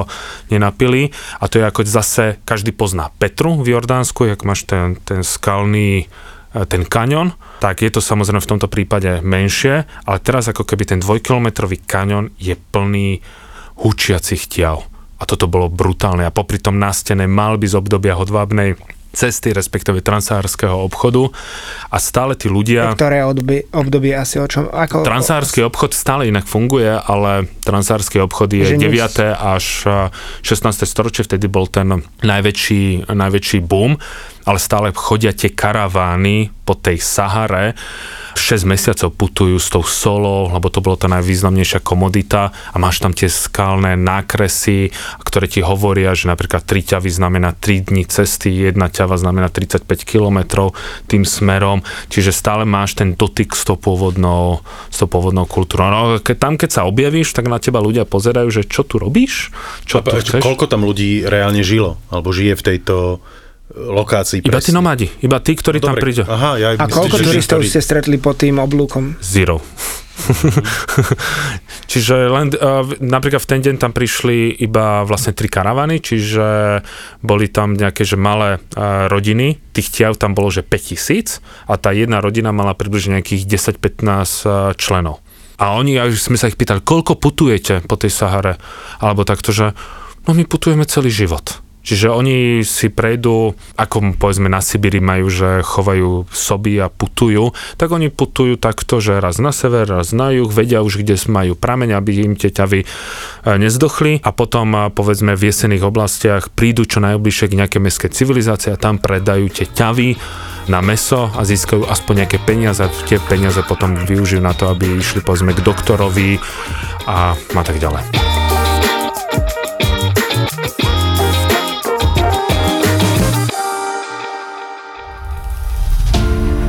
C: nenapili. A to je ako zase, každý pozná Petru v Jordánsku, jak máš ten, ten skalný e, ten kaňon, tak je to samozrejme v tomto prípade menšie, ale teraz ako keby ten dvojkilometrový kaňon je plný hučiacich ťav. A toto bolo brutálne. A popri tom na stene mal by z obdobia hodvábnej cesty, respektíve transárskeho obchodu a stále tí ľudia...
E: Ktoré obdobie, obdobie asi o čom... Ako...
C: Transársky obchod stále inak funguje, ale transársky obchod je 9. až 16. storočie, vtedy bol ten najväčší, najväčší boom, ale stále chodia tie karavány po tej Sahare 6 mesiacov putujú s tou solou, lebo to bolo tá najvýznamnejšia komodita a máš tam tie skalné nákresy, ktoré ti hovoria, že napríklad 3 ťavy znamená 3 dní cesty, jedna ťava znamená 35 km tým smerom, čiže stále máš ten dotyk s tou pôvodnou, s tou pôvodnou kultúrou. No, keď, tam keď sa objavíš, tak na teba ľudia pozerajú, že čo tu robíš?
D: Čo a, tu chceš? Koľko tam ľudí reálne žilo, alebo žije v tejto lokácií.
C: Iba tí nomádi, iba tí, ktorí no, tam prídu.
E: Aha, ja A koľko turistov ste stretli pod tým oblúkom?
C: Zero. čiže len, uh, napríklad v ten deň tam prišli iba vlastne tri karavany, čiže boli tam nejaké že malé uh, rodiny, tých tiav tam bolo že 5000 a tá jedna rodina mala približne nejakých 10-15 uh, členov. A oni, až sme sa ich pýtali, koľko putujete po tej Sahare? Alebo takto, že no my putujeme celý život. Čiže oni si prejdú, ako povedzme na Sibíri majú, že chovajú soby a putujú, tak oni putujú takto, že raz na sever, raz na juh, vedia už, kde majú prameň, aby im tie ťavy e, nezdochli a potom e, povedzme v jesených oblastiach prídu čo najbližšie k nejaké mestské civilizácie a tam predajú tie ťavy na meso a získajú aspoň nejaké peniaze a tie peniaze potom využijú na to, aby išli povedzme k doktorovi a, a tak ďalej.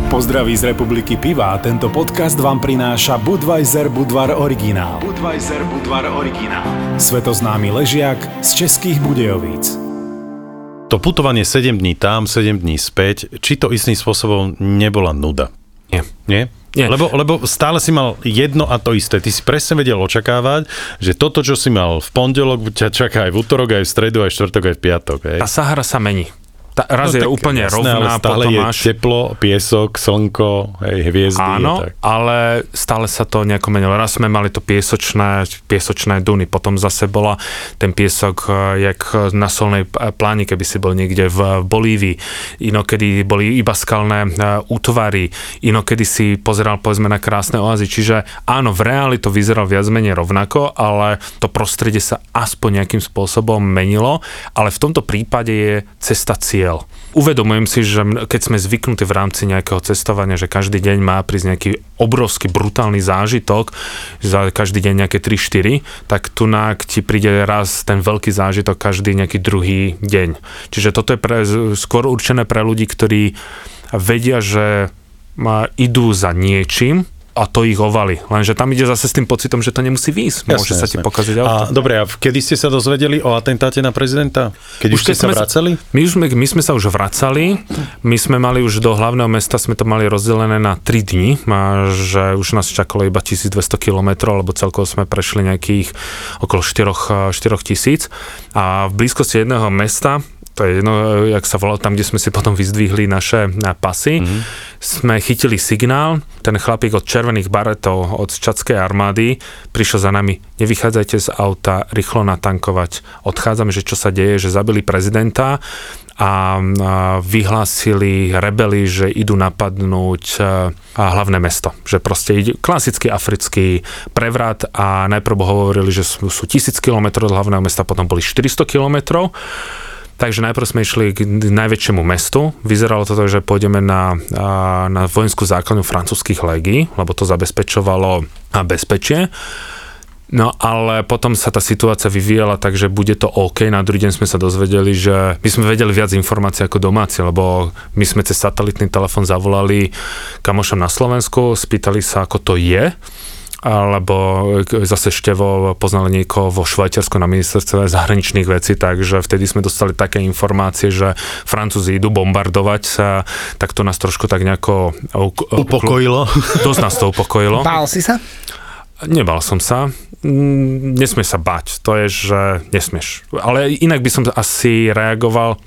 B: Pozdraví z republiky piva tento podcast vám prináša Budweiser Budvar Originál. Budweiser Budvar Originál. Svetoznámy ležiak z českých Budejovíc.
D: To putovanie 7 dní tam, 7 dní späť, či to istým spôsobom nebola nuda?
C: Nie.
D: Nie?
C: Nie.
D: Lebo, lebo stále si mal jedno a to isté. Ty si presne vedel očakávať, že toto, čo si mal v pondelok, ťa čaká aj v útorok, aj v stredu, aj v štvrtok, aj v piatok. Hej.
C: Tá Sahara sa mení. Tá, raz no, je úplne jasné, rovná,
D: ale stále
C: potom
D: je
C: máš...
D: teplo, piesok, slnko, hej, hviezdy.
C: Áno,
D: tak.
C: ale stále sa to nejako menilo. Raz sme mali to piesočné, piesočné duny, potom zase bola ten piesok eh, jak na solnej pláni, keby si bol niekde v Bolívii. Inokedy boli iba skalné eh, útvary, inokedy si pozeral povedzme na krásne oazy. Čiže áno, v reáli to vyzeralo viac menej rovnako, ale to prostredie sa aspoň nejakým spôsobom menilo, ale v tomto prípade je cesta cieľ cieľ. Uvedomujem si, že keď sme zvyknutí v rámci nejakého cestovania, že každý deň má prísť nejaký obrovský brutálny zážitok, za každý deň nejaké 3-4, tak tu ti príde raz ten veľký zážitok každý nejaký druhý deň. Čiže toto je pre, skôr určené pre ľudí, ktorí vedia, že idú za niečím, a to ich ovali. Lenže tam ide zase s tým pocitom, že to nemusí výjsť. Môže jasne, sa ti pokaziť
D: auto. A, dobre, a kedy ste sa dozvedeli o atentáte na prezidenta? Keď už, už ste sa vracali?
C: My, už sme, my sme sa už vracali. My sme mali už do hlavného mesta, sme to mali rozdelené na 3 dni, a že už nás čakalo iba 1200 km, lebo celkovo sme prešli nejakých okolo 4, 4 tisíc. A v blízkosti jedného mesta, to je jedno, jak sa volalo, tam, kde sme si potom vyzdvihli naše pasy, mm-hmm. sme chytili signál, ten chlapík od červených baretov, od čadskej armády, prišiel za nami, nevychádzajte z auta, rýchlo natankovať, odchádzame, že čo sa deje, že zabili prezidenta a vyhlásili rebeli, že idú napadnúť hlavné mesto. Že proste ide klasický africký prevrat a najprv hovorili, že sú, sú tisíc kilometrov od hlavného mesta, potom boli 400 kilometrov Takže najprv sme išli k najväčšiemu mestu. Vyzeralo to tak, že pôjdeme na, na vojenskú základňu francúzských legií, lebo to zabezpečovalo bezpečie. No ale potom sa tá situácia vyvíjala tak, že bude to OK. Na druhý deň sme sa dozvedeli, že my sme vedeli viac informácií ako domáci, lebo my sme cez satelitný telefón zavolali kamošom na Slovensku, spýtali sa, ako to je alebo zase Števo poznal niekoho vo Švajčiarsku na ministerstve zahraničných vecí, takže vtedy sme dostali také informácie, že Francúzi idú bombardovať sa, tak to nás trošku tak nejako
D: upokojilo.
C: Dosť nás to upokojilo.
E: Bál si sa?
C: Nebal som sa. Mm, nesmieš sa bať. To je, že nesmieš. Ale inak by som asi reagoval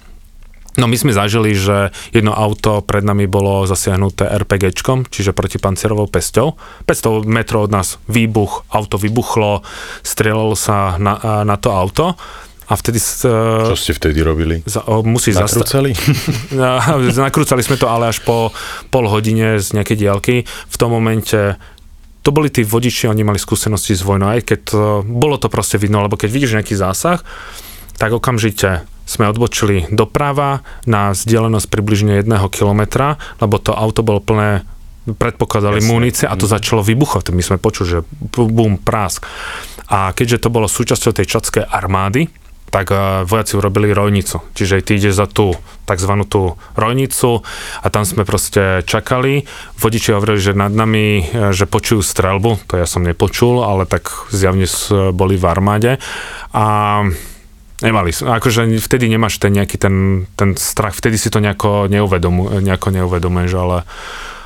C: No my sme zažili, že jedno auto pred nami bolo zasiahnuté RPGčkom, čiže protipancierovou pesťou. 500 metrov od nás výbuch, auto vybuchlo, strieľalo sa na, na to auto. A vtedy...
D: Čo ste vtedy robili?
C: Za, musí
D: Nakrúcali?
C: Zasta- nakrúcali sme to ale až po pol hodine z nejakej diálky. V tom momente to boli tí vodiči, oni mali skúsenosti s vojnou, aj keď to, bolo to proste vidno, lebo keď vidíš nejaký zásah, tak okamžite sme odbočili doprava na vzdialenosť približne jedného kilometra, lebo to auto bolo plné predpokladali Jasne. munície a to mm. začalo vybuchovať. My sme počuli, že bum, prásk. A keďže to bolo súčasťou tej čadskej armády, tak uh, vojaci urobili rojnicu. Čiže ty ideš za tú tzv. tú rojnicu a tam sme proste čakali. Vodiči hovorili, že nad nami, e, že počujú strelbu, to ja som nepočul, ale tak zjavne boli v armáde. A Nemali, akože vtedy nemáš ten nejaký ten, ten strach, vtedy si to nejako, neuvedomu, nejako neuvedomuješ, ale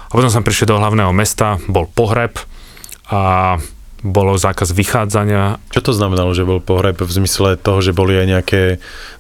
C: a potom som prišiel do hlavného mesta, bol pohreb a bolo zákaz vychádzania.
D: Čo to znamenalo, že bol pohreb v zmysle toho, že boli aj nejaké,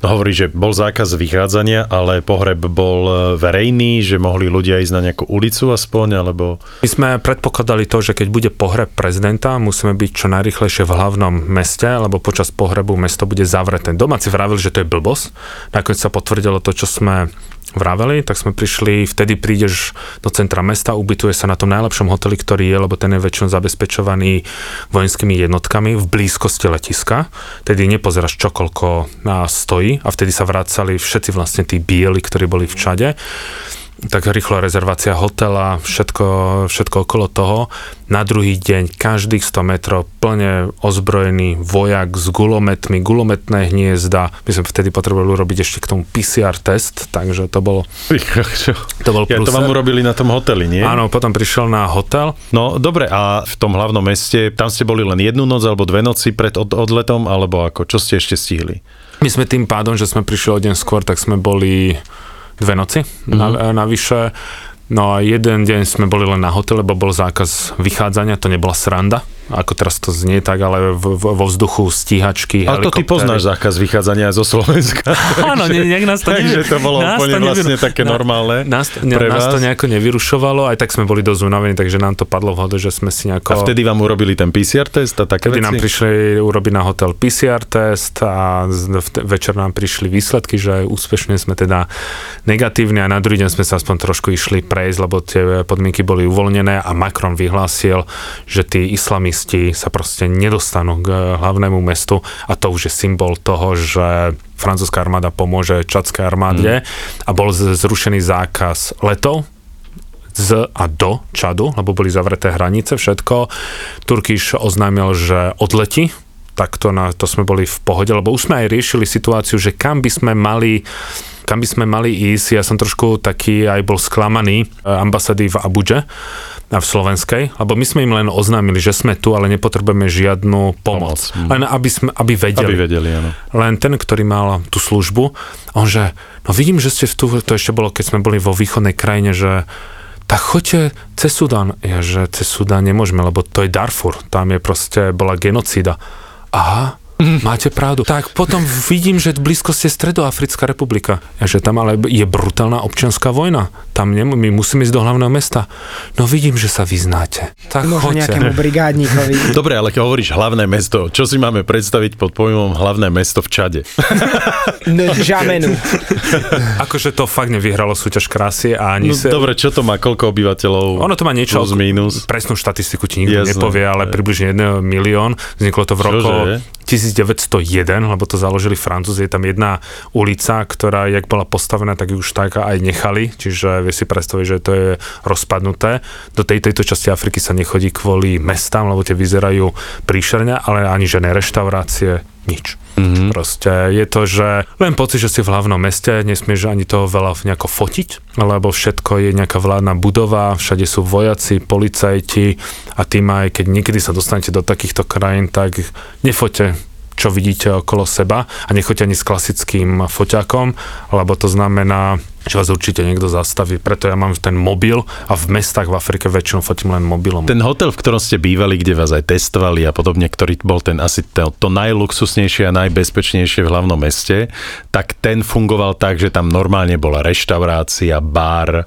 D: no hovorí, že bol zákaz vychádzania, ale pohreb bol e, verejný, že mohli ľudia ísť na nejakú ulicu aspoň, alebo...
C: My sme predpokladali to, že keď bude pohreb prezidenta, musíme byť čo najrychlejšie v hlavnom meste, lebo počas pohrebu mesto bude zavreté. Domáci vravili, že to je blbosť. Nakoniec sa potvrdilo to, čo sme vraveli, tak sme prišli, vtedy prídeš do centra mesta, ubytuje sa na tom najlepšom hoteli, ktorý je, lebo ten je väčšinou zabezpečovaný vojenskými jednotkami v blízkosti letiska. Tedy nepozeráš, čo koľko stojí a vtedy sa vracali všetci vlastne tí bieli, ktorí boli v Čade tak rýchlo rezervácia hotela, všetko, všetko okolo toho. Na druhý deň každých 100 metrov plne ozbrojený vojak s gulometmi, gulometné hniezda. My sme vtedy potrebovali urobiť ešte k tomu PCR test, takže to bolo...
D: To bol ja, to vám urobili na tom hoteli, nie?
C: Áno, potom prišiel na hotel.
D: No dobre, a v tom hlavnom meste, tam ste boli len jednu noc alebo dve noci pred od, odletom, alebo ako, čo ste ešte stihli?
C: My sme tým pádom, že sme prišli o deň skôr, tak sme boli dve noci mm-hmm. na, navyše. No a jeden deň sme boli len na hotele, lebo bol zákaz vychádzania, to nebola sranda ako teraz to znie tak, ale v, v, vo vzduchu stíhačky,
D: Ale to ty poznáš zákaz vychádzania zo Slovenska.
C: Áno, ne, nejak nás to
D: Takže to bolo úplne to vlastne také na, normálne
C: nás, to, pre nás vás. to nejako nevyrušovalo, aj tak sme boli dosť unavení, takže nám to padlo v hode, že sme si nejako...
D: A vtedy vám urobili ten PCR test a také
C: vtedy
D: veci?
C: nám prišli urobiť na hotel PCR test a večer nám prišli výsledky, že úspešne sme teda negatívni a na druhý deň sme sa aspoň trošku išli prejsť, lebo tie podmienky boli uvoľnené a Macron vyhlásil, že tí islami islamisti sa proste nedostanú k hlavnému mestu a to už je symbol toho, že francúzska armáda pomôže čadskej armáde mm. a bol zrušený zákaz letov z a do Čadu, lebo boli zavreté hranice, všetko. Turkiš oznámil, že odletí tak to, na, to sme boli v pohode, lebo už sme aj riešili situáciu, že kam by sme mali kam by sme mali ísť. Ja som trošku taký aj bol sklamaný e, ambasady v Abuže v slovenskej, lebo my sme im len oznámili, že sme tu, ale nepotrebujeme žiadnu pomoc. pomoc. Mm. Len aby, sme, aby vedeli.
D: Aby vedeli, áno.
C: Len ten, ktorý mal tú službu, on že, no vidím, že ste tu, to ešte bolo, keď sme boli vo východnej krajine, že tak choďte cez Sudan. Ja, že cez Sudan nemôžeme, lebo to je Darfur, tam je proste, bola genocída. Aha. Máte pravdu. Tak potom vidím, že v blízkosti je Stredoafrická republika. Že tam ale je brutálna občianská vojna. Tam ne, my musíme ísť do hlavného mesta. No vidím, že sa vyznáte. Tak
E: Možno
C: choďte.
E: nejakému brigádnikovi.
D: Dobre, ale keď hovoríš hlavné mesto, čo si máme predstaviť pod pojmom hlavné mesto v Čade?
E: Žamenu.
C: akože to fakt nevyhralo súťaž krásy a ani
D: no, sa... Dobre, čo to má, koľko obyvateľov?
C: Ono to má niečo,
D: plus, minus.
C: presnú štatistiku ti nikto Jasne. nepovie, ale približne 1 milión. Vzniklo to v roku 1901, lebo to založili Francúzi, je tam jedna ulica, ktorá, jak bola postavená, tak ju už tak aj nechali, čiže vie si predstaviť, že to je rozpadnuté. Do tej, tejto časti Afriky sa nechodí kvôli mestám, lebo tie vyzerajú príšerne, ale ani žiadne reštaurácie, nič. Mm-hmm. Proste je to, že len pocit, že si v hlavnom meste, nesmieš ani toho veľa nejako fotiť, lebo všetko je nejaká vládna budova, všade sú vojaci, policajti a tým aj keď niekedy sa dostanete do takýchto krajín, tak nefote čo vidíte okolo seba a nechoďte ani s klasickým foťakom, lebo to znamená, že vás určite niekto zastaví. Preto ja mám ten mobil a v mestách v Afrike väčšinou fotím len mobilom.
D: Ten hotel, v ktorom ste bývali, kde vás aj testovali a podobne, ktorý bol ten asi to, to najluxusnejšie a najbezpečnejšie v hlavnom meste, tak ten fungoval tak, že tam normálne bola reštaurácia, bar,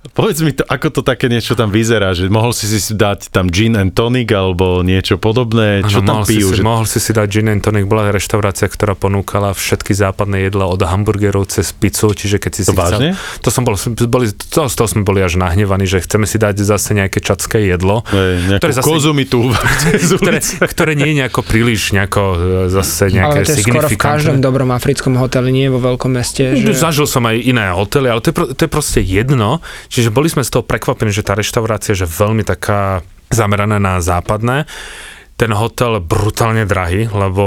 D: Povedz mi to, ako to také niečo tam vyzerá, že mohol si si dať tam gin and tonic alebo niečo podobné, čo ano, tam pijú?
C: Si, že... Mohol si si dať gin and tonic, bola reštaurácia, ktorá ponúkala všetky západné jedla od hamburgerov cez pizzu, čiže keď si
D: to
C: si
D: vážne?
C: chcel... To som bol, boli, to, z toho sme boli až nahnevaní, že chceme si dať zase nejaké čatské jedlo.
D: Ej, ktoré zase, kozu mi tu
C: ktoré, ktoré nie je nejako príliš nejako e, zase nejaké
E: Ale to je skoro v každom dobrom africkom hoteli, nie vo veľkom meste. Že...
C: Zažil som aj iné hotely, ale to je, to je proste jedno, Čiže boli sme z toho prekvapení, že tá reštaurácia je veľmi taká zameraná na západné ten hotel brutálne drahý, lebo...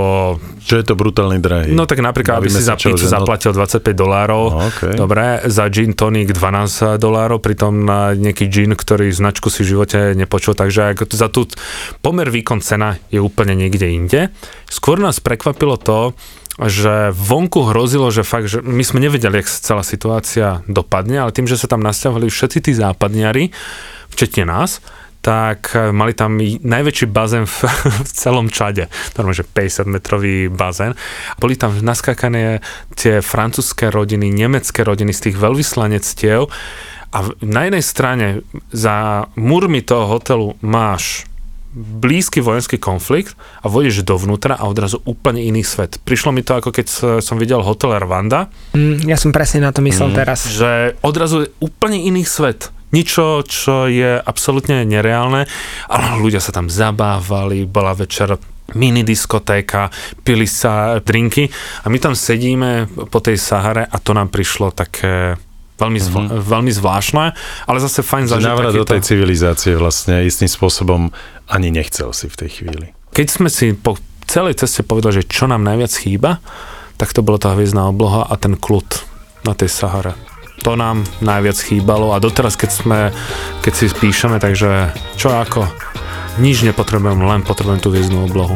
D: Čo je to brutálne drahý?
C: No tak napríklad, Bavíme aby si za pizzu zaplatil 25 dolárov, no, okay. dobre, za gin tonic 12 dolárov, pritom na nejaký gin, ktorý značku si v živote nepočul, takže za tú pomer výkon cena je úplne niekde inde. Skôr nás prekvapilo to, že vonku hrozilo, že fakt, že my sme nevedeli, jak sa celá situácia dopadne, ale tým, že sa tam nasťahovali všetci tí západniari, včetne nás, tak mali tam najväčší bazén v, v celom Čade. Normálne, že 50 metrový bazén. Boli tam naskákané tie francúzske rodiny, nemecké rodiny z tých veľvyslanectiev a na jednej strane za múrmi toho hotelu máš blízky vojenský konflikt a vôjdeš dovnútra a odrazu úplne iný svet. Prišlo mi to ako keď som videl hotel Rwanda.
E: Mm, ja som presne na to myslel mm, teraz.
C: Že odrazu je úplne iný svet. Ničo, čo je absolútne nereálne, ale ľudia sa tam zabávali, bola večer mini diskotéka, pili sa drinky a my tam sedíme po tej Sahare a to nám prišlo také veľmi, zvla- mm-hmm. veľmi zvláštne, ale zase fajn zažiť
D: Návrat do tej civilizácie vlastne istým spôsobom ani nechcel si v tej chvíli.
C: Keď sme si po celej ceste povedali, že čo nám najviac chýba, tak to bola tá hviezdná obloha a ten kľud na tej Sahare. To nám najviac chýbalo a doteraz, keď sme, keď si píšeme, takže čo ako, nič nepotrebujem, len potrebujem tú hviezdnú oblohu.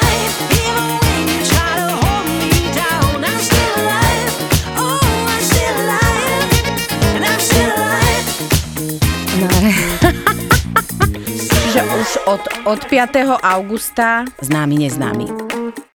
G: Že už od, od 5. augusta známy neznámy.